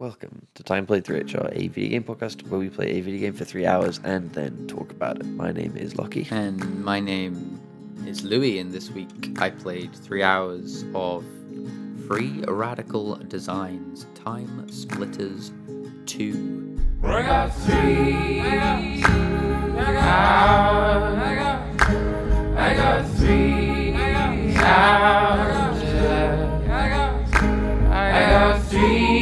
Welcome to Time Played Through It, our a video game podcast where we play a video game for three hours and then talk about it. My name is Lockie. And my name is Louis, and this week I played three hours of Free Radical Designs Time Splitters 2. I got three hours. I got, I got three hours. I got, I got three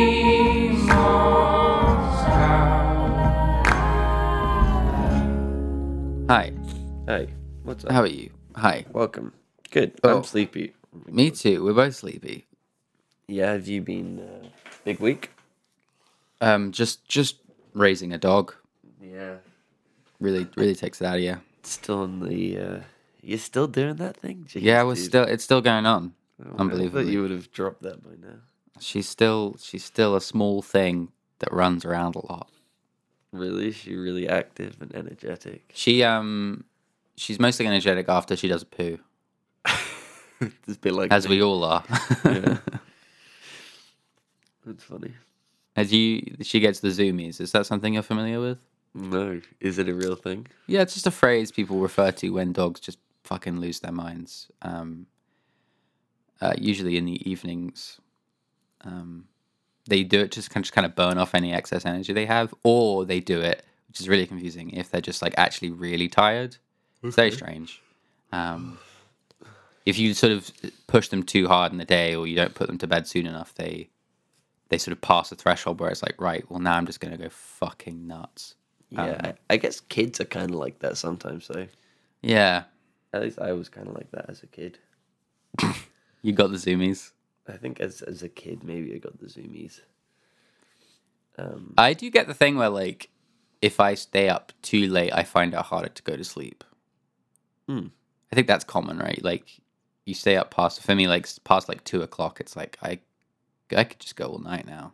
what's up? how are you? Hi. Welcome. Good. Oh. I'm sleepy. Me too, we're both sleepy. Yeah, have you been uh, big week? Um, just just raising a dog Yeah. really really takes it out of you. Still in the. Uh, you're still doing that thing? Jeez, Yeah, we're dude. still it's still going on. Oh, man, I thought unbelievably. you would have dropped that by now. She's still she's still a small thing that runs around a lot. Really? She really active and energetic. She um she's mostly energetic after she does a poo, it's a bit like as me. we all are. Yeah. That's funny. As you, she gets the zoomies. Is that something you're familiar with? No, is it a real thing? Yeah, it's just a phrase people refer to when dogs just fucking lose their minds. Um, uh, usually in the evenings, um, they do it just kind of, just kind of burn off any excess energy they have, or they do it, which is really confusing, if they're just like actually really tired. It's very strange. Um, if you sort of push them too hard in the day, or you don't put them to bed soon enough, they they sort of pass a threshold where it's like, right, well now I'm just gonna go fucking nuts. Yeah, I, I guess kids are kind of like that sometimes, though. Yeah, At least I was kind of like that as a kid. you got the zoomies. I think as as a kid, maybe I got the zoomies. Um, I do get the thing where like if I stay up too late, I find it harder to go to sleep. Hmm. I think that's common, right? Like you stay up past for me, like past like two o'clock. It's like I, I could just go all night now.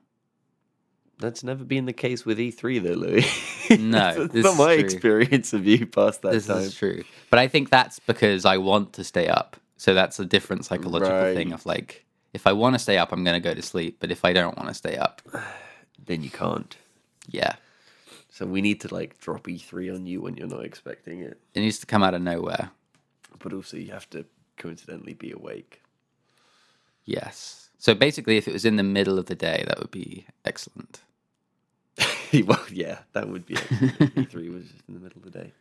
that's never been the case with E3, though, Louis. No, that's this not is my true. experience of you past that this time. is true, but I think that's because I want to stay up. So that's a different psychological thing of like, if I want to stay up, I'm going to go to sleep. But if I don't want to stay up, Then you can't. yeah, So we need to like drop E3 on you when you're not expecting it, it needs to come out of nowhere. but also you have to coincidentally be awake. Yes. So basically, if it was in the middle of the day, that would be excellent. well, yeah, that would be excellent E3 was just in the middle of the day.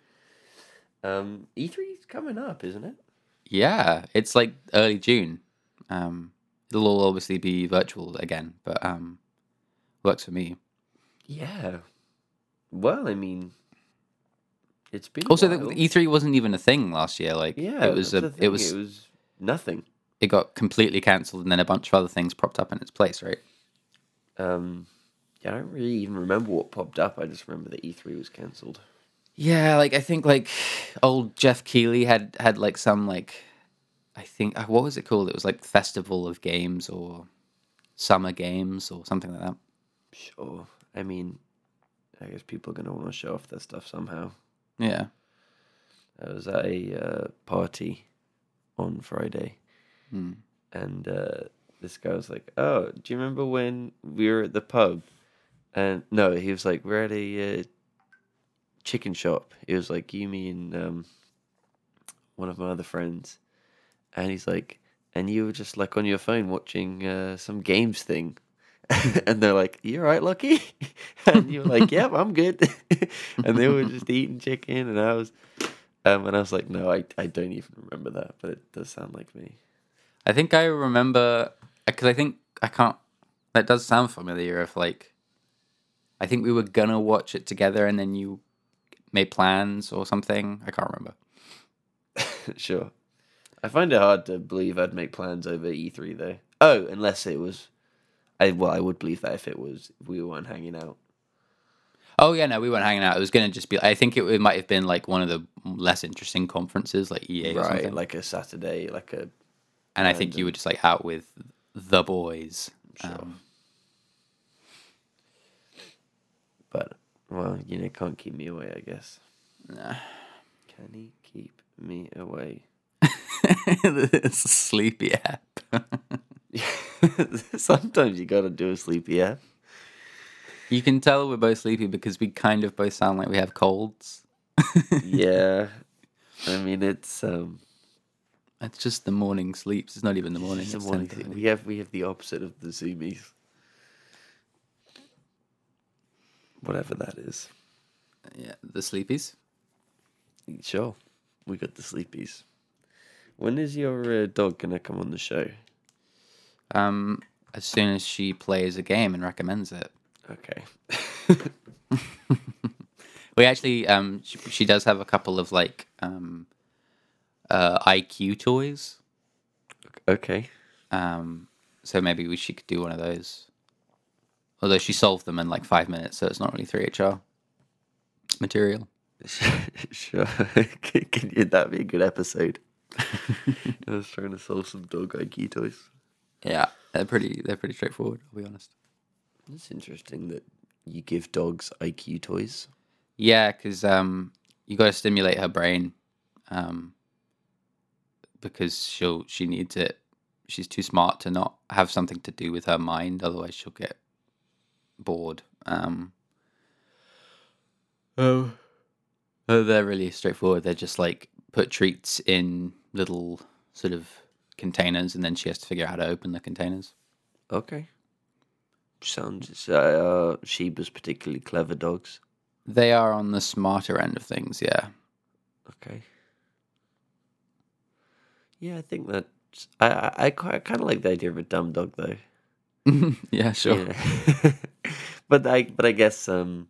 Um, E3's coming up, isn't it? Yeah, it's like early June. Um, it'll all obviously be virtual again, but um, works for me. Yeah. Well, I mean, it's been Also, the. E3 wasn't even a thing last year. Like, yeah, it was a, it was, it was nothing. it got completely cancelled, and then a bunch of other things propped up in its place, right? Um, yeah, I don't really even remember what popped up. I just remember that E3 was cancelled. Yeah, like I think like old Geoff Keighley had had like some like, I think uh, what was it called? It was like Festival of Games or Summer Games or something like that. Sure. I mean, I guess people are going to want to show off their stuff somehow. Yeah. I was at a uh, party on Friday, Hmm. and uh, this guy was like, "Oh, do you remember when we were at the pub?" And no, he was like, "We're at a uh, chicken shop." He was like, "You, me, and um, one of my other friends," and he's like, "And you were just like on your phone watching uh, some games thing." and they're like, "You all right, Lockie?" and you're like, "Yep, I'm good." and they were just eating chicken, and I was, um, and I was like, "No, I, I don't even remember that, but it does sound like me." I think I remember because I think I can't. That does sound familiar. If like, I think we were gonna watch it together, and then you made plans or something. I can't remember. sure. I find it hard to believe I'd make plans over E3 though. Oh, unless it was, I well, I would believe that if it was if we weren't hanging out. Oh yeah, no, we weren't hanging out. It was gonna just be. I think it, it might have been like one of the less interesting conferences, like EA or right, something. like a Saturday, like a and I think you were just like out with the boys. Sure. Um, but well, you know, can't keep me away. I guess. nah. Can he keep me away? it's a sleepy app. Sometimes you gotta do a sleepy app. You can tell we're both sleepy because we kind of both sound like we have colds. yeah. I mean, it's um, It's just the morning sleeps. It's not even the morning. it's it's morning 10:30. thing. We have we have the opposite of the zoomies. Whatever that is. Yeah, the sleepies. Sure, we got the sleepies. When is your uh, dog gonna come on the show? Um, as soon as she plays a game and recommends it. Okay. We actually, um, she, she does have a couple of like um, uh, IQ toys. okay. Um, so maybe we she could do one of those. Although she solved them in like five minutes, so it's not really three HR material. sure. can, can that'd be a good episode. I was trying to solve some dog IQ toys. Yeah, they're pretty. They're pretty straightforward. I'll be honest. It's interesting that you give dogs IQ toys. Yeah, because um, you got to stimulate her brain, um, because she'll she needs it. She's too smart to not have something to do with her mind. Otherwise, she'll get bored. Um, oh, oh, they're really straightforward. They're just like put treats in little sort of containers, and then she has to figure out how to open the containers. Okay. Sounds uh, Shibas particularly clever dogs. They are on the smarter end of things. Yeah. Okay. Yeah, I think that I I, I quite kind of like the idea of a dumb dog though. yeah. Sure. Yeah. but I but I guess um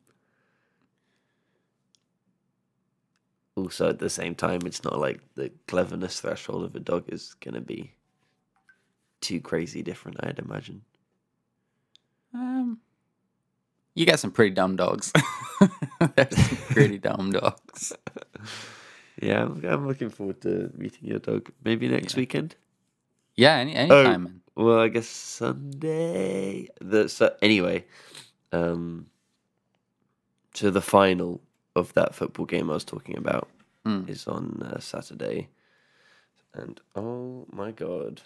also at the same time it's not like the cleverness threshold of a dog is gonna be too crazy different, I'd imagine. Um, you got some pretty dumb dogs. There's some pretty dumb dogs. Yeah, I'm, I'm looking forward to meeting your dog. Maybe next weekend. Yeah, any anytime, man. Well, I guess Sunday. The so anyway, um, so the final of that football game I was talking about Mm. is on uh, Saturday, and oh my god,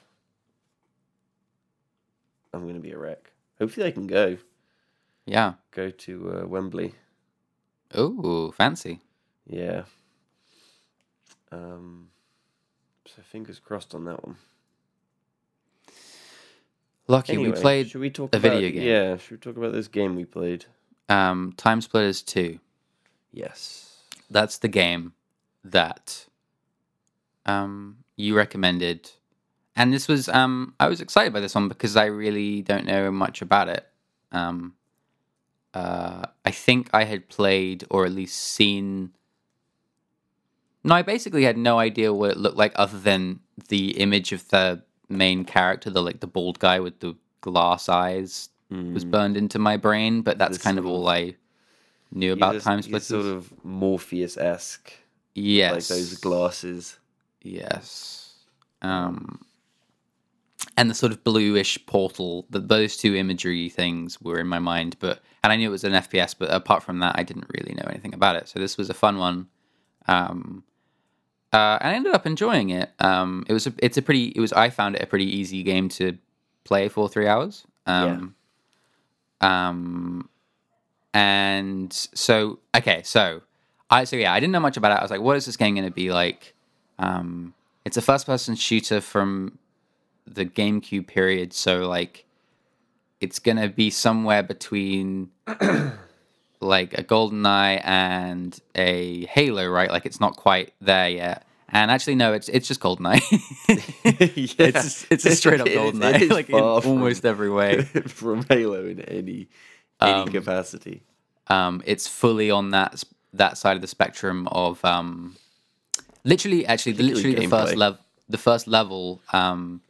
I'm gonna be a wreck. Hopefully, I can go Yeah. go to uh, Wembley. Oh, fancy. Yeah. Um. So fingers crossed on that one. Lockie Anyway, we played Should we talk a about, video game. Yeah. Should we talk about this game we played? um, Time Splitters 2. Yes. That's the game that um, you recommended. And this was, um, I was excited by this one because I really don't know much about it. Um, uh, I think I had played or at least seen. No, I basically had no idea what it looked like other than the image of the main character, the like the bald guy with the glass eyes, was burned into my brain. But that's This kind of- all I knew about time splitters. sort of Morpheus esque, yes, like those glasses. Yes. Um, and the sort of bluish portal, the, those two imagery things were in my mind, but and I knew it was an FPS, but apart from that, I didn't really know anything about it. So this was a fun one. Um, uh, and I ended up enjoying it. Um, it was a, it's a pretty, it was I found it a pretty easy game to play for three hours. Um, um, and so okay, so I so yeah, I didn't know much about it. I was like, what is this game going to be like? Um, it's a first-person shooter from the GameCube period, so like, it's going to be somewhere between like a GoldenEye and a Halo, right? Like, it's not quite there yet. And actually, no, it's it's just GoldenEye. it's it's a straight up GoldenEye, like in almost every way. from Halo in any any Um, capacity. um, it's fully on that that side of the spectrum of um, literally actually the, literally the first level the first level um,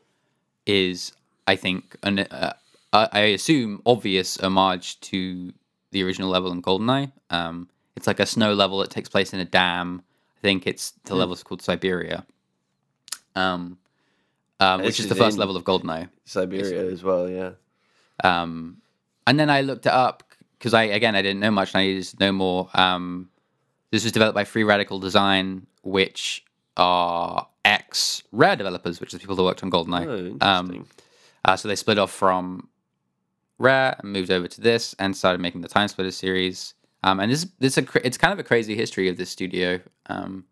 is I think an, uh, I I assume obvious homage to the original level in Goldeneye. Um, it's like a snow level that takes place in a dam. I think it's the Hmm. level's called Siberia. Um, um, which is the first level of Goldeneye. Siberia as well, yeah. Um, and then I looked it up because I again I didn't know much and I needed to know more. Um, this was developed by Free Radical Design, which are ex Rare developers, which are the people that worked on Oh, GoldenEye. interesting. um, uh, so they split off from Rare and moved over to this and started making the Time Splitters series. Um, and this this a it's kind of a crazy history of this studio. Um,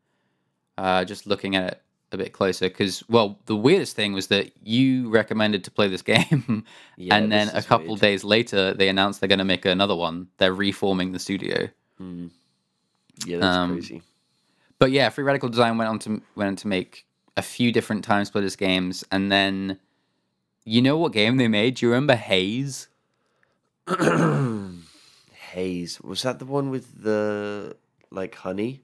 uh, just looking at it a bit closer, because well, the weirdest thing was that you recommended to play this game, Yeah, and then a couple weird. days later they announced they're going to make another one. They're reforming the studio. Yeah, that's Um, crazy. But yeah, Free Radical Design went on to went on to make a few different Time Splitters games, and then you know what game they made? Do you remember Haze? Haze was that the one with the like honey?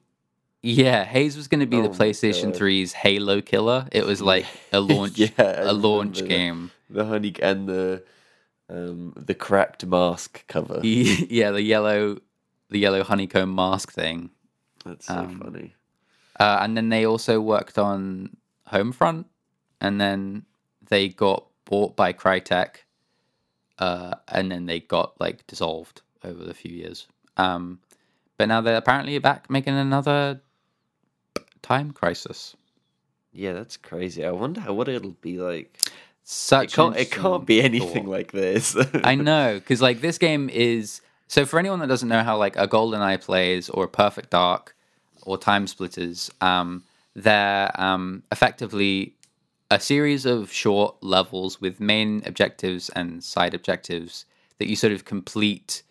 Yeah, Haze was going to be Oh the PlayStation God. 3's Halo killer. It was like a launch, Yeah, a launch game. The honey and the um the cracked mask cover. yeah, the yellow, the yellow honeycomb mask thing. That's so um, funny. Uh, and then they also worked on Homefront, and then they got bought by Crytek, uh, and then they got like dissolved over the few years. Um, but now they're apparently back making another Time Crisis. Yeah, that's crazy. I wonder how, what it'll be like. Such It can't. It can't be anything thought. like this. I know, because like this game is so for anyone that doesn't know how like a Golden Eye plays or a Perfect Dark or Time Splitters, um, they're um, effectively a series of short levels with main objectives and side objectives that you sort of complete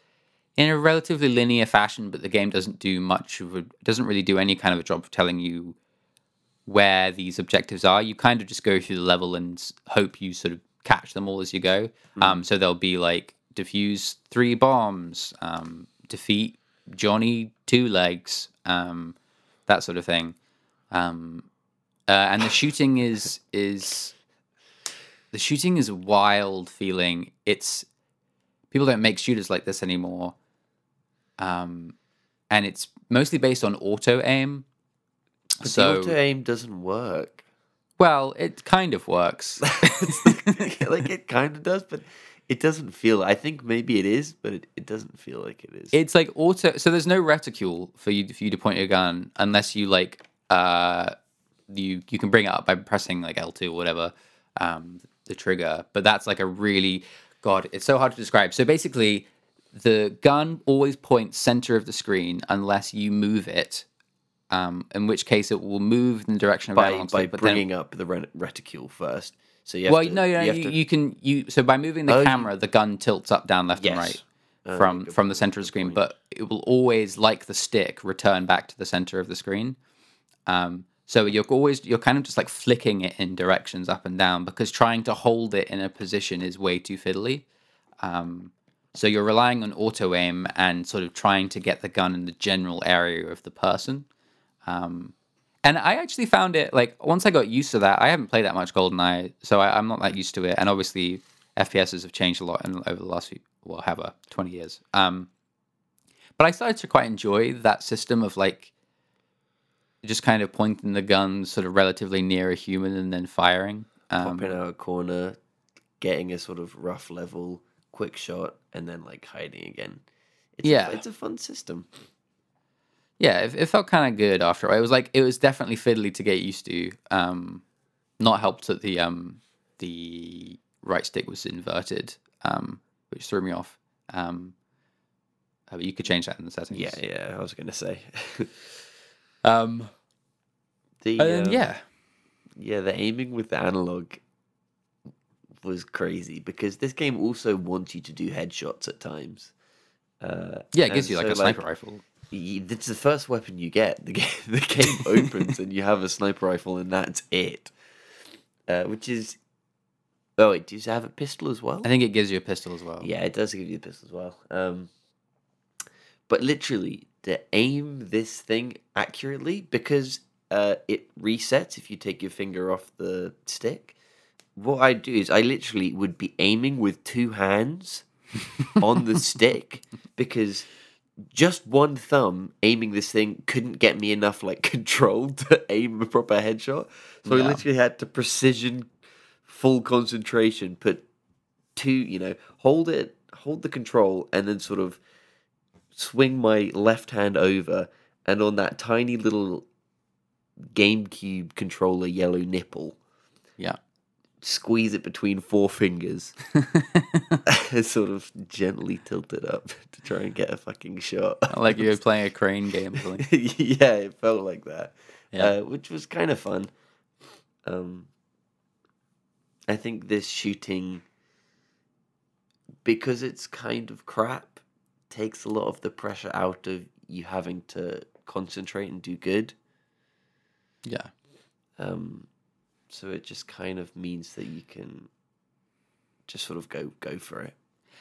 in a relatively linear fashion, but the game doesn't do much of a, doesn't really do any kind of a job of telling you where these objectives are. You kind of just go through the level and hope you sort of catch them all as you go. Um, so there'll be like defuse three bombs, um, defeat Johnny two legs, um, that sort of thing. Um, uh, and the shooting is is the shooting is a wild feeling. It's people don't make shooters like this anymore. Um, and it's mostly based on auto aim. But so auto aim doesn't work. well, it kind of works. like it kind of does, but it doesn't feel. I think maybe it is, but it, it doesn't feel like it is. it's like auto. So there's no reticule for you for you to point your gun unless you like uh you you can bring it up by pressing like L2 or whatever um the trigger. But that's like a really god. It's so hard to describe. So basically, the gun always points center of the screen unless you move it. Um, in which case it will move in the direction of by everyone's by but then- bringing up the reticule first. So you well, to, no, no, you you, have you, to- can you so by moving the Oh, camera, the gun tilts up, down, left, and right Oh, from from the center of the screen. point. But it will always, like the stick, return back to the center of the screen. Um, so you're always you're kind of just like flicking it in directions up and down because trying to hold it in a position is way too fiddly. Um, so you're relying on auto aim and sort of trying to get the gun in the general area of the person. Um, and I actually found it like once I got used to that, I haven't played that much GoldenEye, so I, I'm not that used to it. And obviously, FPSs have changed a lot in, over the last few, well, however, 20 years. Um, but I started to quite enjoy that system of like just kind of pointing the gun sort of relatively near a human and then firing. Um, popping out a corner, getting a sort of rough level, quick shot, and then like hiding again. It's Yeah. a, it's a fun system. yeah, it, it felt kind of good after. a while. It was like it was definitely fiddly to get used to. Um, not helped that the um, the right stick was inverted, um, which threw me off. Um, uh, but you could change that in the settings. Yeah, yeah. I was gonna say. Um, the um, yeah, yeah, the aiming with the analog was crazy because this game also wants you to do headshots at times. Uh, yeah, it gives you like so, a sniper rifle. y- It's the first weapon you get. The game, the game opens and you have a sniper rifle, and that's it. Uh, which is, oh wait, do you have a pistol as well? I think it gives you a pistol as well. Yeah, it does give you a pistol as well. Um, but literally, to aim this thing accurately, because uh, it resets if you take your finger off the stick. What I do is I literally would be aiming with two hands on the stick because just one thumb aiming this thing couldn't get me enough like control to aim a proper headshot. So I literally had to precision, full concentration, put two, you know, hold it, hold the control, and then sort of swing my left hand over, and on that tiny little GameCube controller yellow nipple, Yeah. Squeeze it between four fingers, and sort of gently tilt it up to try and get a fucking shot. like you were playing a crane game yeah, it felt like that, Yeah. uh, which was kind of fun. Um, I think this shooting, because it's kind of crap, takes a lot of the pressure out of you having to concentrate and do good. Yeah. Um, so it just kind of means that you can just sort of go go for it.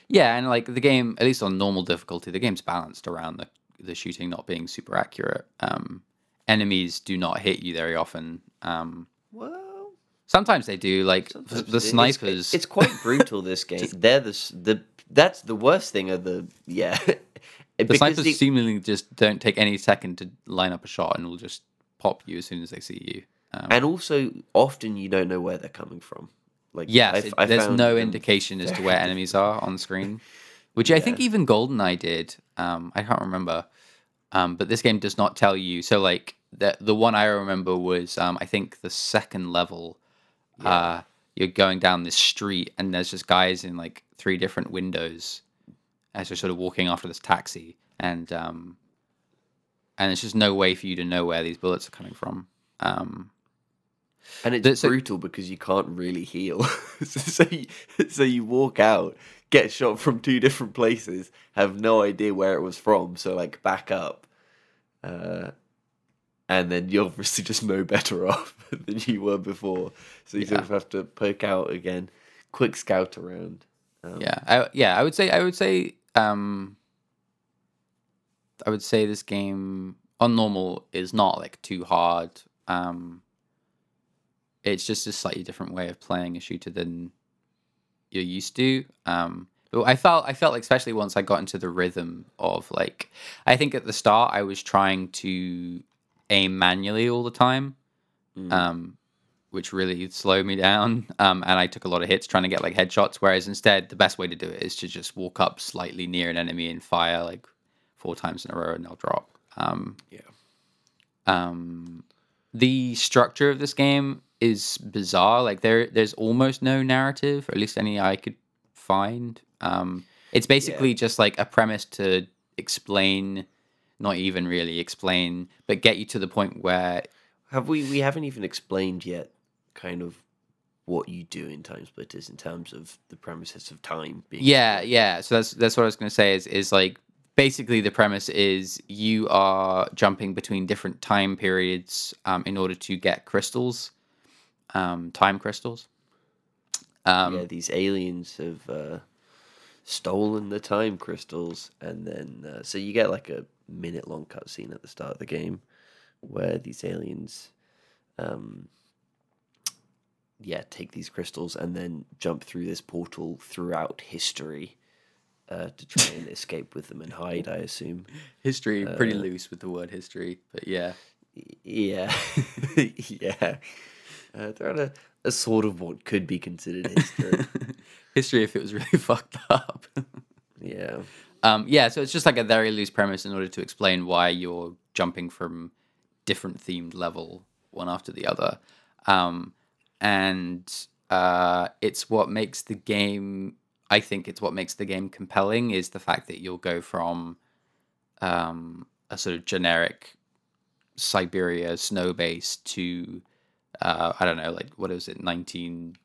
Yeah, and like the game, at least on normal difficulty, the game's balanced around the the shooting not being super accurate. Um, enemies do not hit you very often. Um, Well, sometimes they do. Like the it- it's- snipers. It's, quite brutal. This game. They're the s- the that's the worst thing of the yeah. the snipers the- seemingly just don't take any second to line up a shot and will just pop you as soon as they see you. Um, and also often you don't know where they're coming from. Like yes, it- I there's no them indication as to where enemies are on screen, which I think Yeah. even GoldenEye did. Um, I can't remember, um, but this game does not tell you. So like the the one I remember was um, I think the second level. Uh, you're going down this street and there's just guys in like three different windows as you're sort of walking after this taxi and um, and there's just no way for you to know where these bullets are coming from. Um, And it's brutal because you can't really heal. so, you, so you walk out, get shot from two different places, have no idea where it was from, so like back up. Uh, and then you obviously just know better off than you were before. So you sort of have to poke out again, quick scout around. Um, yeah I, yeah i would say i would say um i would say this game on normal is not like too hard um it's just a slightly different way of playing a shooter than you're used to um but i felt i felt like especially once i got into the rhythm of like i think at the start i was trying to aim manually all the time Mm. um, which really slowed me down. Um, and I took a lot of hits trying to get like headshots. Whereas instead, the best way to do it is to just walk up slightly near an enemy and fire like four times in a row, and they'll drop. Um, Yeah. Um, the structure of this game is bizarre. Like there, there's almost no narrative, or at least any I could find. Um, it's basically just like a premise to explain, not even really explain, but get you to the point where Have we? We haven't even explained yet, kind of, what you do in Time Splitters in terms of the premises of time being. Yeah, yeah. So that's that's what I was going to say. Is is like basically the premise is you are jumping between different time periods um, in order to get crystals, um, time crystals. Um, yeah, these aliens have uh, stolen the time crystals, and then uh, so you get like a minute long cutscene at the start of the game where these aliens, um, yeah, take these crystals and then jump through this portal throughout history uh, to try and escape with them and hide. I assume. history pretty Uh, loose with the word history, but yeah, Yeah, yeah. Uh, they're on a, a sort of what could be considered history. history if it was really fucked up. yeah. Um, yeah, so it's just like a very loose premise in order to explain why you're jumping from different themed level one after the other. Um, and uh, it's what makes the game, I think it's what makes the game compelling is the fact that you'll go from um, a sort of generic Siberia snow base to, uh, I don't know, like, what is it, nineteen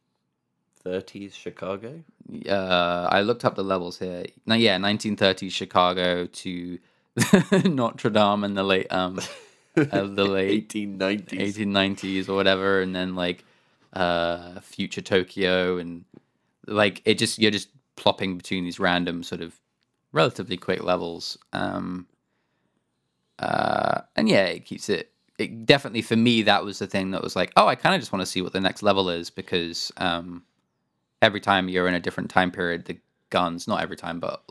thirties Chicago. uh, I looked up the levels here. No, yeah, 1930s Chicago to Notre Dame in the late um uh, the late 1890s. 1890s or whatever, and then like uh future Tokyo and like it just you're just plopping between these random sort of relatively quick levels. Um uh and yeah, it keeps it it definitely for me that was the thing that was like, oh, I kind of just want to see what the next level is because um every time you're in a different time period, the guns, not every time, but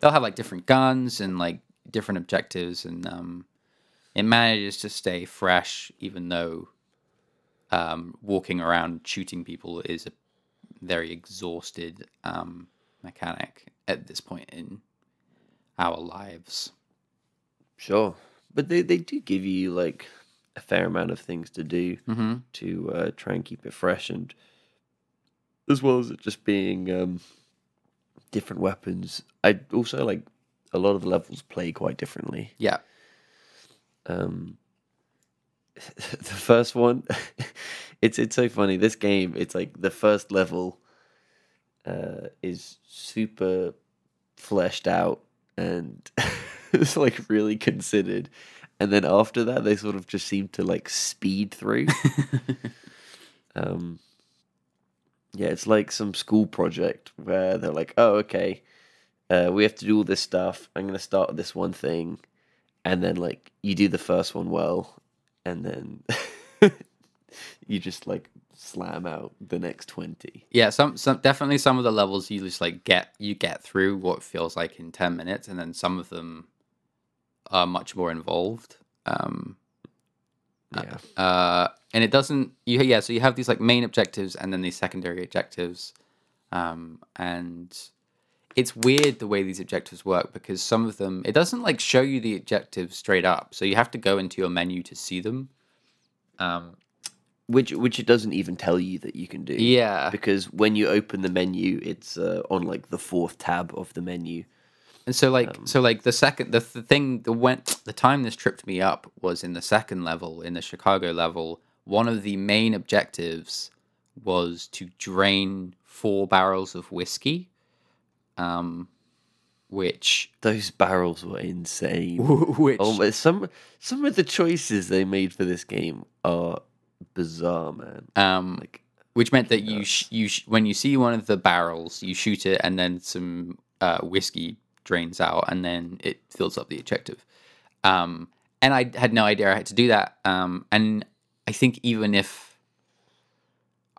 they'll have like different guns and like different objectives and um it manages to stay fresh even though um walking around shooting people is a very exhausted um mechanic at this point in our lives. Sure. But they, they do give you like a fair amount of things to do Mm-hmm. to uh, try and keep it fresh. And as well as it just being um, different weapons. I also like a lot of the levels play quite differently. Yeah. Um, the first one, it's it's so funny. This game, it's like the first level uh, is super fleshed out and it's like really considered, and then after that, they sort of just seem to like speed through. um, yeah, it's like some school project where they're like, "Oh, okay, uh, we have to do all this stuff. I'm gonna start with this one thing." and then like you do the first one well and then you just like slam out the next 20 Yeah, some some definitely some of the levels you just like get you get through what feels like in ten minutes, and then some of them are much more involved. Um, yeah. uh, and it doesn't you yeah so you have these like main objectives and then these secondary objectives, um, and it's weird the way these objectives work because some of them it doesn't like show you the objectives straight up, so you have to go into your menu to see them. Um, which which it doesn't even tell you that you can do. Yeah, because when you open the menu it's uh, on like the fourth tab of the menu And so like Um, so like the second the, the thing the went the time this tripped me up was in the second level in the Chicago level one of the main objectives was to drain four barrels of whiskey um which those barrels were insane. Which oh some some of the choices they made for this game are bizarre man. Um like which meant that you sh- you sh- when you see one of the barrels you shoot it and then some uh, whiskey drains out and then it fills up the objective um, and i had no idea i had to do that. Um, and i think even if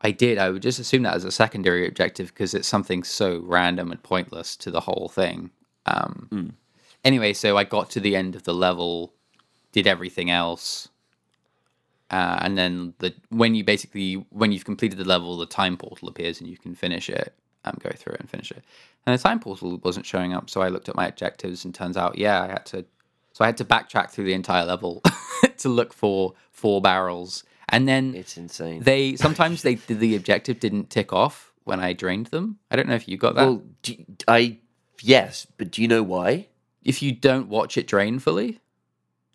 i did i would just assume that as a secondary objective because it's something so random and pointless to the whole thing. Um, Mm. anyway so i got to the end of the level did everything else uh, and then the when you basically when you've completed the level, the time portal appears and you can finish it, um, go through it and finish it. And the time portal wasn't showing up, so I looked at my objectives and turns out, yeah, I had to. So I had to backtrack through the entire level to look for four barrels, and then it's insane they sometimes they the objective didn't tick off when I drained them. I don't know if you got that. well i yes but do you know why if you don't watch it drain fully,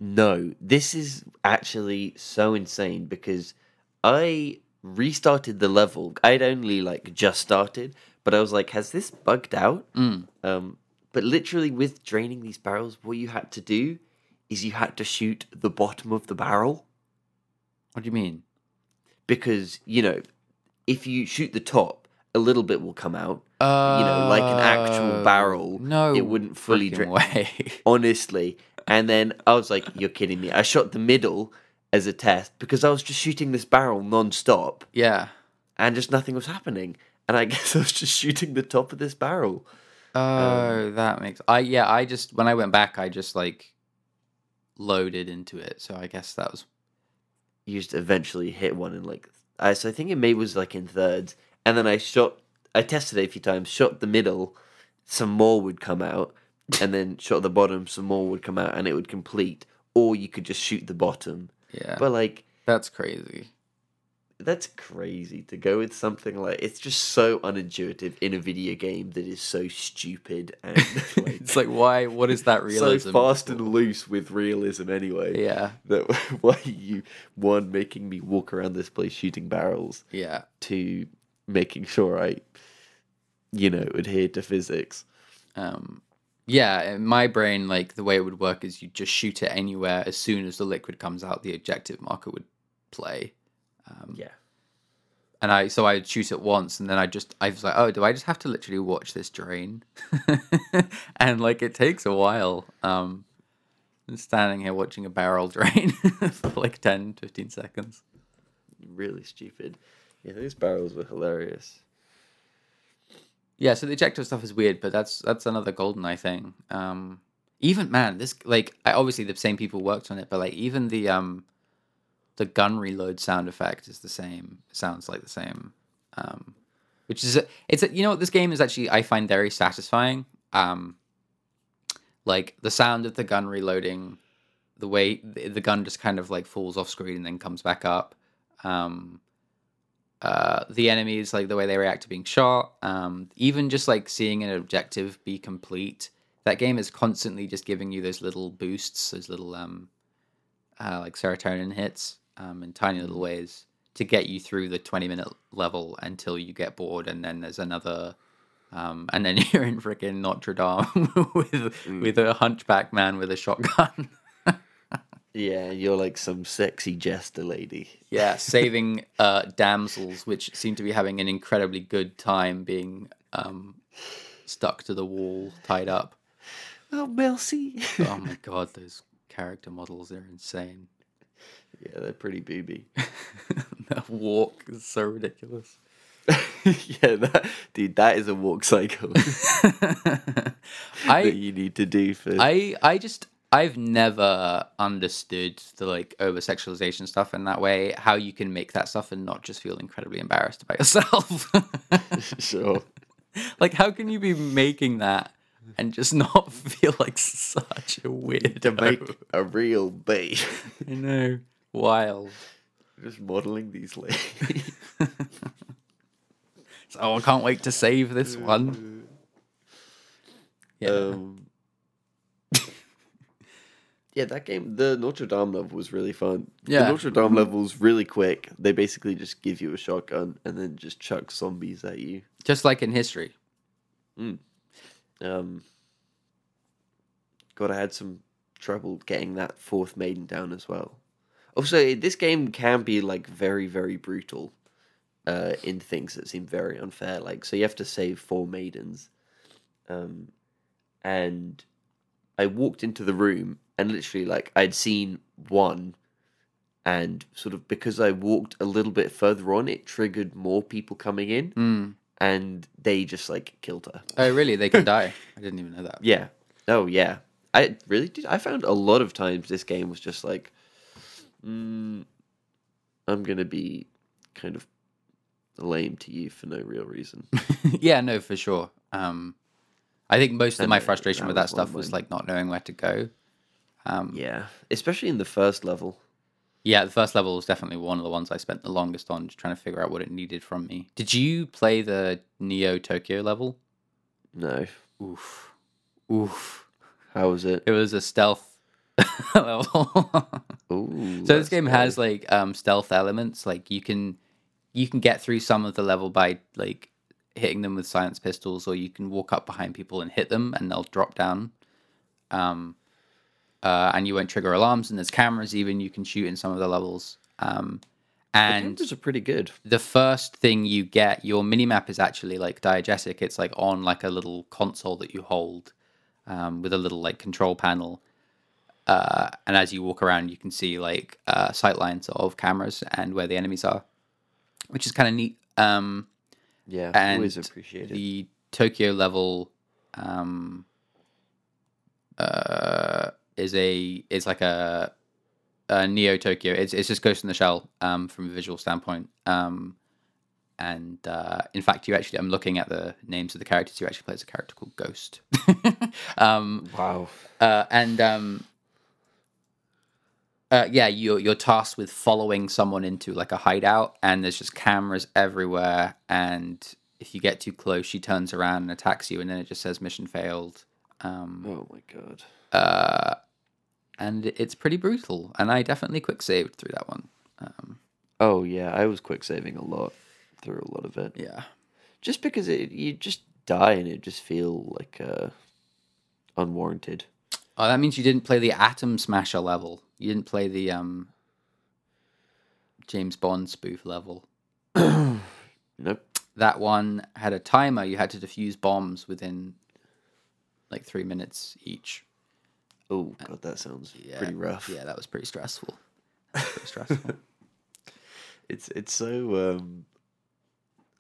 No, this is actually so insane because I restarted the level. I'd only like just started, but I was like, has this bugged out? Mm. Um, but literally with draining these barrels, what you had to do is you had to shoot the bottom of the barrel what do you mean? because, you know, if you shoot the top, a little bit will come out. you know, like an actual Oh, barrel, No, it wouldn't fully drain. way. honestly. And then I was like, "You're kidding me!" I shot the middle as a test because I was just shooting this barrel non-stop, yeah. and just nothing was happening. And I guess I was just shooting the top of this barrel. Oh, um, that makes I yeah. I just when I went back, I just like loaded into it. So I guess that was You just eventually hit one in like, I so I think it maybe was like in thirds, and then I shot. I tested it a few times. Shot the middle, some more would come out, and then shot the bottom, some more would come out, and it would complete. Or you could just shoot the bottom. yeah. But like, that's crazy. That's crazy to go with something like it's just so unintuitive in a video game that is so stupid and like, it's like why? What is that realism? so fast and loose with realism anyway. Yeah, That why are you one making me walk around this place shooting barrels, yeah, to making sure I, you know, adhere to physics. um, yeah. In my brain, like the way it would work is you just shoot it anywhere. As soon as the liquid comes out, the objective marker would play. Um, Yeah. and I so I'd shoot it once, and then I just I was like, oh, do I just have to literally watch this drain? and like it takes a while. Um, I'm standing here watching a barrel drain for like 10, 15 seconds. Really stupid. Yeah, these barrels were hilarious. Yeah, so the ejector stuff is weird, but that's that's another GoldenEye thing. Um, even man, this like I, obviously the same people worked on it, but like even the um, the gun reload sound effect is the same. Sounds like the same. Um, which is it's a, you know what this game is actually I find very satisfying. Um, like the sound of the gun reloading, the way the, the gun just kind of like falls off screen and then comes back up. Um, uh, the enemies, like the way they react to being shot, um, even just like seeing an objective be complete. That game is constantly just giving you those little boosts, those little um, uh, like serotonin hits um, in tiny little ways to get you through the 20 minute level until you get bored and then there's another um, and then you're in freaking Notre Dame with with a hunchback man with a shotgun. Yeah, you're like some sexy jester lady. yeah, saving uh, damsels which seem to be having an incredibly good time being um, stuck to the wall, tied up. Oh, Melcy. Oh my god, those character models are insane. Yeah, they're pretty booby. that walk is so ridiculous. yeah, that, dude, that is a walk cycle that I you need to do for. I I just I've never understood the like over sexualization stuff in that way. How you can make that stuff and not just feel incredibly embarrassed about yourself. sure. like how can you be making that and just not feel like such a weird To make a real bait. I know. Wild. Just modeling these ladies. So, oh, I can't wait to save this one. Yeah. Um, yeah, that game, the Notre Dame level was really fun. Yeah. The Notre Dame level's really quick. They basically just give you a shotgun and then just chuck zombies at you. just like in history. Um, God, I had some trouble getting that fourth maiden down as well. Also, this game can be like very, very brutal uh, in things that seem very unfair. Like, so you have to save four maidens. Um, and I walked into the room and literally, like, I'd seen one. And sort of because I walked a little bit further on, it triggered more people coming in, Mm. and they just like killed her. Oh, really? They can die. I didn't even know that. Yeah. Oh yeah. I really did. I found a lot of times this game was just like, mm, I'm gonna be kind of lame to you for no real reason. yeah, no, for sure. Um, I think most of And my frustration that with that stuff was like not knowing where to go. Um, yeah, especially in the first level. yeah, the first level was definitely one of the ones I spent the longest on, just trying to figure out what it needed from me. Did you play the Neo Tokyo level? No. Oof, oof. How was it? It was a stealth level. Ooh. so this game has like um stealth elements like you can you can get through some of the level by like hitting them with science pistols or you can walk up behind people and hit them and they'll drop down um uh, and you won't trigger alarms and there's cameras even you can shoot in some of the levels um and cameras are pretty good. the first thing you get, your minimap is actually like diegetic. It's like on like a little console that you hold um, with a little like control panel. Uh, and as you walk around, you can see like uh, sight lines of cameras and where the enemies are, which is kind of neat. Um, Yeah, and always appreciate it. the Tokyo level um, uh, is a is like a, a Neo Tokyo. It's it's just Ghost in the Shell um, from a visual standpoint. Um, and uh, in fact, you actually I'm looking at the names of the characters. You actually play as a character called Ghost. um, Wow. uh, and um, uh, yeah, you're you're tasked with following someone into like a hideout, and there's just cameras everywhere. And if you get too close, she turns around and attacks you, and then it just says mission failed. Um, Oh my god. uh, and it's pretty brutal. And I definitely quick saved through that one. Um, Oh yeah, I was quick saving a lot through a lot of it. yeah, Just because it, you just die and it just feel like uh, unwarranted. Oh, that means you didn't play the Atom Smasher level. You didn't play the um, James Bond spoof level. Nope. that one had a timer. You had to defuse bombs within like three minutes each. Oh god, that sounds Yeah, pretty rough. Yeah, that was pretty stressful. Was pretty stressful. It's it's so um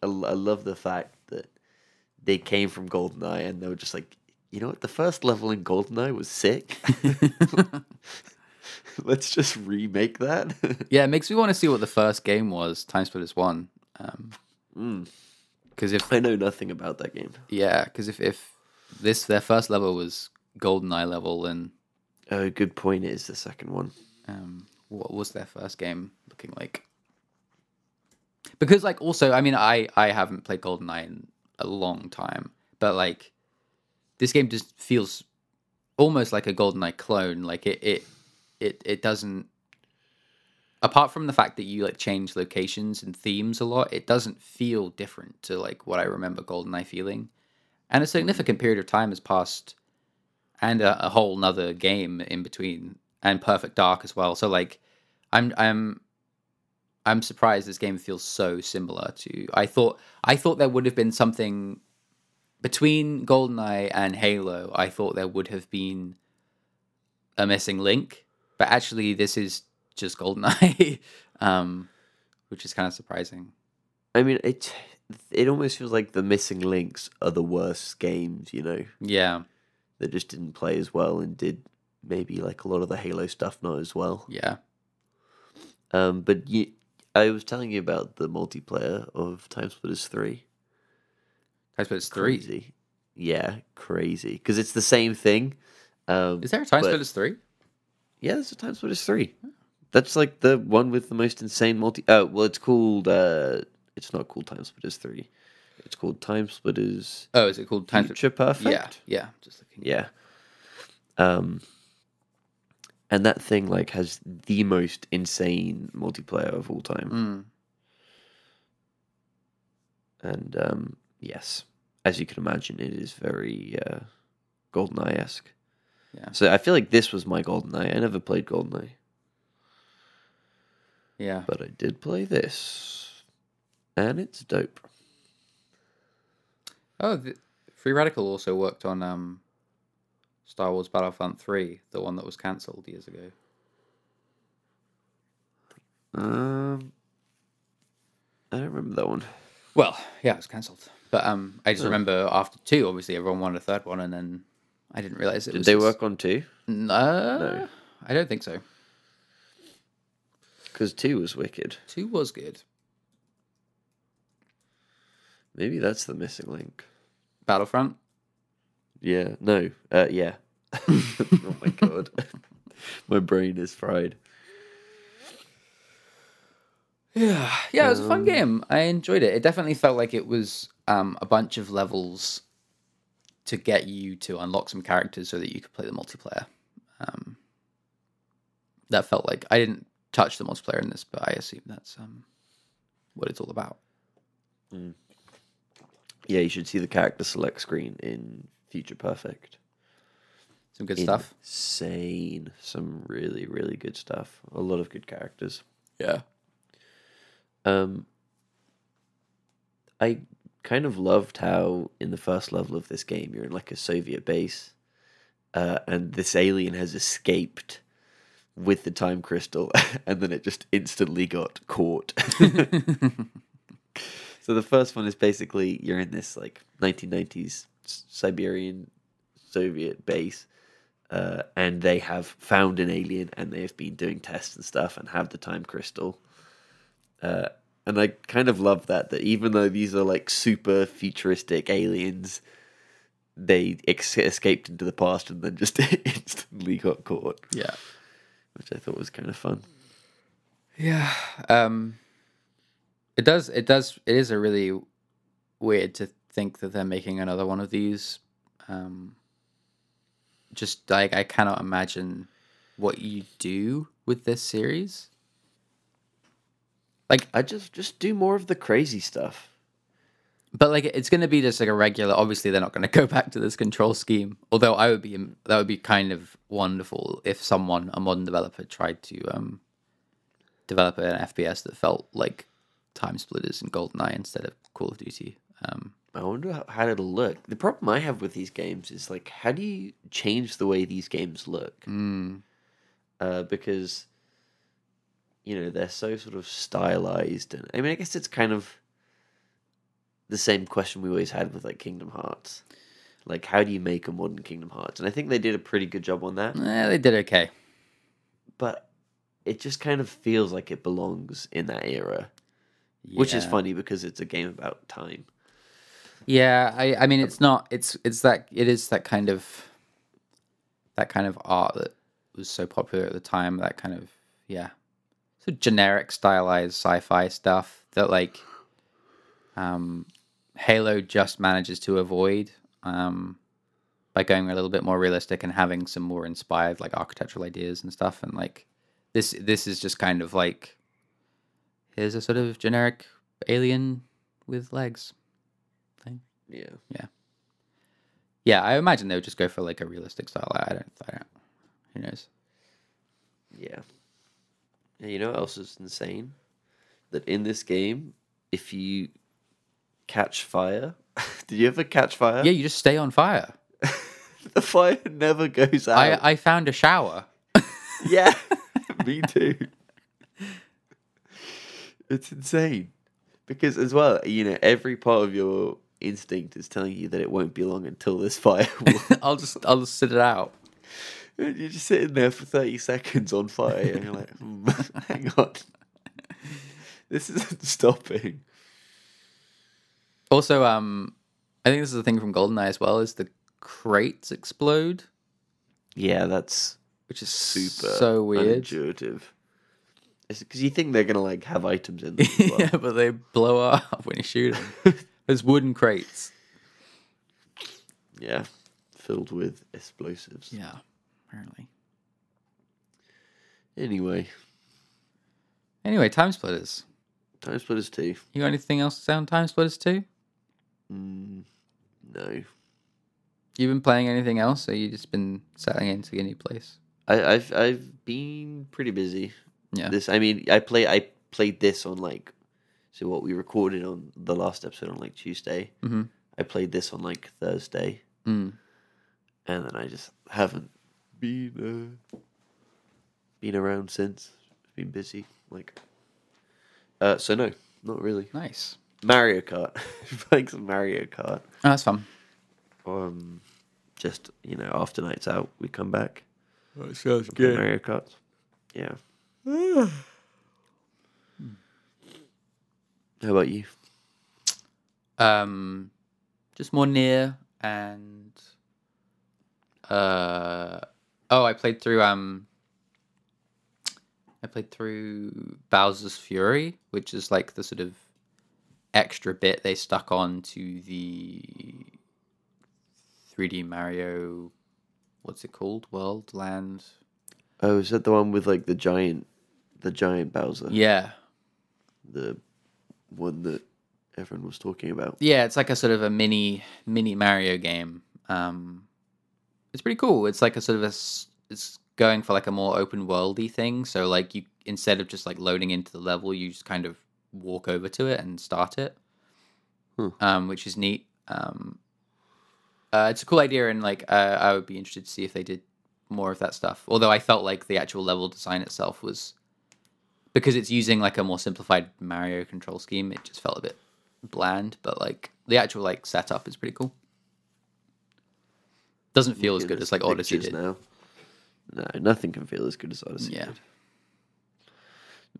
I, I love the fact that they came from GoldenEye and they were just like, you know what, the first level in GoldenEye was sick. Let's just remake that. yeah, it makes me want to see what the first game was. Time Splitters One. Um, Mm. because if I know nothing about that game. yeah, because if if this their first level was GoldenEye level, then Oh, good point. It is the second one. um, what was their first game looking like? because like also i mean i i haven't played goldeneye in a long time but like this game just feels almost like a goldeneye clone like it it it, it doesn't apart from the fact that you like change locations and themes a lot it doesn't feel different to like what i remember goldeneye feeling and a significant period of time has passed and a, a whole nother game in between and perfect dark as well so like i'm i'm I'm surprised this game feels so similar to. I thought I thought there would have been something between GoldenEye and Halo. I thought there would have been a missing link, but actually this is just GoldenEye, um, which is kind of surprising. I mean, it it almost feels like the missing links are the worst games, you know, Yeah, that just didn't play as well and did maybe like a lot of the Halo stuff not as well. yeah, Um, but you, I was telling you about the multiplayer of Time Splitters three. I suppose three. Crazy, yeah, crazy because it's the same thing. Um, Is there a Time but- Splitters three? Yeah, there's a Time Splitters three. That's like the one with the most insane multi. Oh, well, it's called. uh It's not called Time Splitters three. It's called Time Splitters Oh, is it called Time? Future Perfect. Yeah, yeah. Just looking. Yeah. Um. And that thing like has the most insane multiplayer of all time. Mm. And um, yes, as you can imagine, it is very uh, GoldenEye esque. Yeah. So I feel like this was my GoldenEye. I never played GoldenEye, Yeah. but I did play this, and it's dope. Oh, the, Free Radical also worked on um, Star Wars Battlefront 3, the one that was cancelled years ago. Um, I don't remember that one. Well, yeah, it was cancelled. But um, I just Oh. remember after two, obviously everyone wanted a third one, and then I didn't realize it Did was. they just- work on two? No, I don't think so. Because two was wicked. Two was good. Maybe that's the missing link. Battlefront. Yeah. No. Uh, yeah. oh my god. my brain is fried. Yeah, yeah, it was a fun Um, game. I enjoyed it. It definitely felt like it was um, a bunch of levels to get you to unlock some characters so that you could play the multiplayer. Um, that felt like I didn't touch the multiplayer in this, but I assume that's um, what it's all about. Yeah, you should see the character select screen in Future Perfect. Some good stuff. Insane. Some really, really good stuff. A lot of good characters. Yeah. Um, I kind of loved how in the first level of this game you're in like a Soviet base, uh, and this alien has escaped with the time crystal, and then it just instantly got caught. so the first one is basically you're in this like 1990s Siberian Soviet base. Uh, and they have found an alien and they have been doing tests and stuff and have the time crystal uh, and I kind of love that that even though these are like super futuristic aliens, they ex- escaped into the past and then just instantly got caught, Yeah. which I thought was kind of fun. Yeah. Um it does it does it is a really weird to think that they're making another one of these. Um just like I cannot imagine what you do with this series. Like I just just do more of the crazy stuff. but like it's going to be just like a regular obviously they're not going to go back to this control scheme. Although I would be that would be kind of wonderful if someone a modern developer tried to um develop an FPS that felt like Time Splitters and GoldenEye instead of Call of Duty. Um, I wonder how, how it'll look. The problem I have with these games is like, how do you change the way these games look? mm, uh, because you know they're so sort of stylized and i mean i guess it's kind of the same question we always had with like kingdom hearts. Like how do you make a modern kingdom hearts? And i think they did a pretty good job on that. Eh, they did okay. but it just kind of feels like it belongs in that era which is funny because it's a game about time. Yeah, I I mean it's not it's it's that it is that kind of that kind of art that was so popular at the time, that kind of yeah. Of generic stylized sci-fi stuff that like um, Halo just manages to avoid um, by going a little bit more realistic and having some more inspired like architectural ideas and stuff. And like this, this is just kind of like here's a sort of generic alien with legs. Thing. Yeah, yeah. Yeah, I imagine they would just go for like a realistic style. I don't, I don't. Who knows? Yeah. And you know what else is insane? That in this game, if you catch fire, did you ever catch fire? Yeah, you just stay on fire. the fire never goes out. I I found a shower. yeah, me too. It's insane because as well, you know, every part of your instinct is telling you that it won't be long until this fire. Will... I'll just I'll just sit it out. You're just sitting there for thirty seconds on fire, and you're like, hmm, "Hang on, this isn't stopping." Also, um, I think this is a thing from GoldenEye as well. Is the crates explode, Yeah, that's which is super so weird. unintuitive. Because you think they're gonna like have items in them. As well. yeah, but they blow up when you shoot them. There's wooden crates. yeah, filled with explosives. Yeah, apparently. Anyway, Anyway, Time Splitters. Time Splitters two. You got anything else to say on Time Splitters 2? Mm, no, You've been playing anything else, or you just been settling into a new place? I, I've I've been pretty busy. Yeah. This, I mean, I play I played this on like, so what we recorded on the last episode on like Tuesday. Mhm. I played this on like Thursday, Mm. and then I just haven't been uh, been around since. Been busy, like. Uh, so no, not really. Nice. Mario Kart, playing some Mario Kart. Oh, that's fun. Um, just you know, after nights out, we come back. That sounds play Mario Kart. Yeah. How about you? Um, just more near and uh oh, I played through um. I played through Bowser's Fury, which is like the sort of extra bit they stuck on to the 3D Mario. What's it called? World, Land. Oh, is that the one with like the giant, the giant Bowser? Yeah, The one that everyone was talking about. Yeah, it's like a sort of a mini mini Mario game. Um, it's pretty cool. It's like a sort of a it's going for like a more open worldy thing. So like you instead of just like loading into the level, you just kind of walk over to it and start it, Hmm. um, which is neat. Um, uh, it's a cool idea, and like uh, I would be interested to see if they did more of that stuff. Although I felt like the actual level design itself was because it's using like a more simplified Mario control scheme. It just felt a bit bland, but like the actual like setup is pretty cool. Doesn't feel as good as like Odyssey did. Now. No, nothing can feel as good as Odyssey Yeah. did.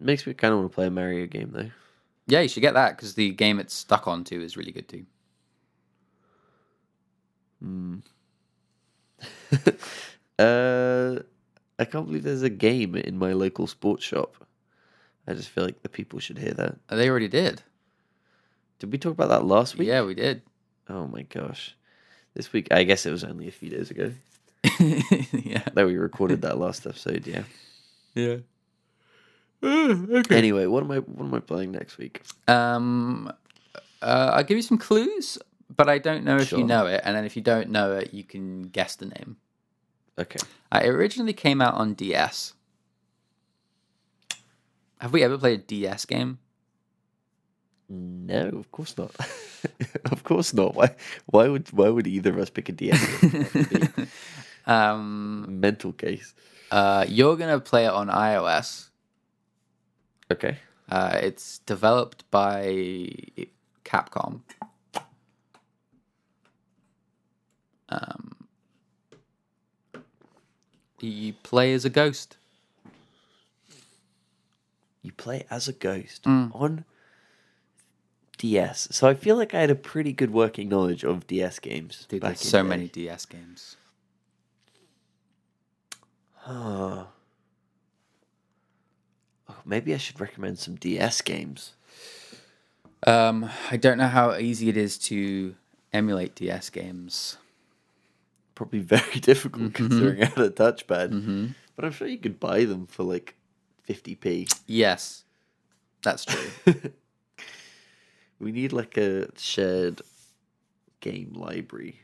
Makes me kind of want to play a Mario game though. Yeah, you should get that because the game it's stuck onto is really good too. Uh, I can't believe there's a game in my local sports shop. I just feel like the people should hear that. They already did. Did we talk about that last week? Yeah, we did. Oh my gosh. This week, I guess it was only a few days ago yeah. that we recorded that last episode. Yeah. Yeah. Okay. Anyway, what am I what am I playing next week? Um, uh, I'll give you some clues, but I don't know if you know it. And then if you don't know it, you can guess the name. Okay. Uh, it originally came out on DS. Have we ever played a DS game? No, of course not. of course not. Why? Why would Why would either of us pick a DS? game? That'd be um, Mental case. uh, you're gonna play it on iOS. Okay. Uh, it's developed by Capcom. Um, you play as a ghost. You play as a ghost Mm. on DS. So I feel like I had a pretty good working knowledge of DS games. Dude, there's so many. DS games. Ah. Oh, maybe I should recommend some DS games. Um, I don't know how easy it is to emulate DS games. Probably very difficult considering I had a touchpad. But I'm sure you could buy them for like 50p. Yes, that's true. We need like a shared game library,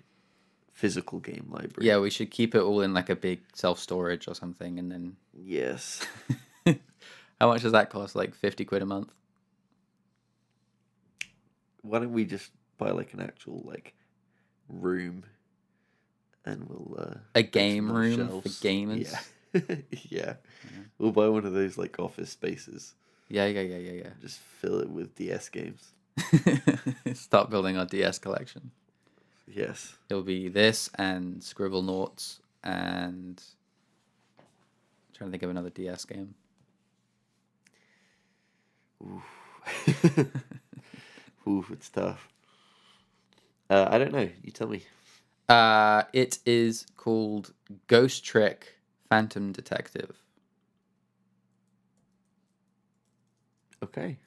physical game library. yeah, we should keep it all in like a big self storage or something, and then Yes. how much does that cost? Like fifty quid a month. Why don't we just buy like an actual like room, and we'll uh, A game room shelves. for gamers. Yeah. yeah. We'll buy one of those like office spaces. Yeah, yeah, yeah, yeah, yeah. Just fill it with DS games. Start building our DS collection. Yes. It'll be this and Scribblenauts and trying to think of another DS game. Ooh, it's tough. Uh, I don't know. You tell me. Uh, it is called Ghost Trick Phantom Detective. Okay.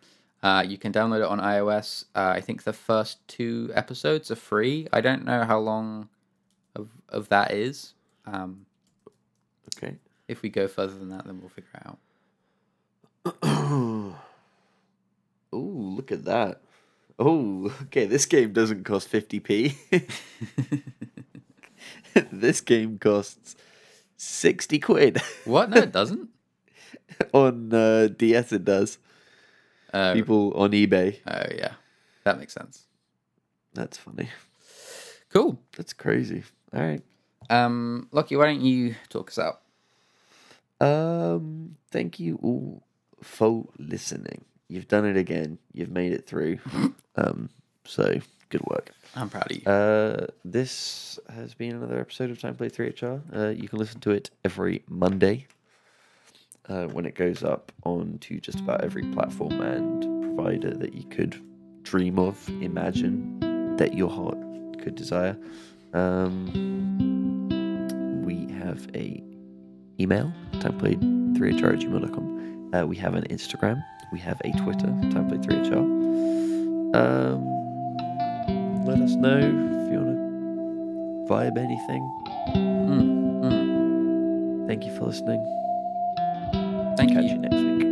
Uh, you can download it on iOS. Uh, I think the first two episodes are free. I don't know how long of, of that is. Um, Okay. if we go further than that, then we'll figure it out. Ooh, look at that. Oh, okay. This game doesn't cost 50p. this game costs 60 quid. What? No, it doesn't. on uh, DS, it does. Uh, People on eBay. oh, yeah. That makes sense. That's funny. Cool. That's crazy. All right. Um, Lockie, why don't you talk us out? Um, thank you all for listening. You've done it again. You've made it through. um, so good work. I'm proud of you. Uh, this has been another episode of Time Play 3HR. Uh, you can listen to it every Monday uh, when it goes up onto just about every platform and provider that you could dream of, imagine, that your heart could desire. Um, we have a email, timeplayed3hr at gmail.com. Uh, we have an Instagram. We have a Twitter, timeplayed3hr. Um, let us know if you want to vibe anything. Mm, mm. Thank you for listening. Thank Catch you. you next week.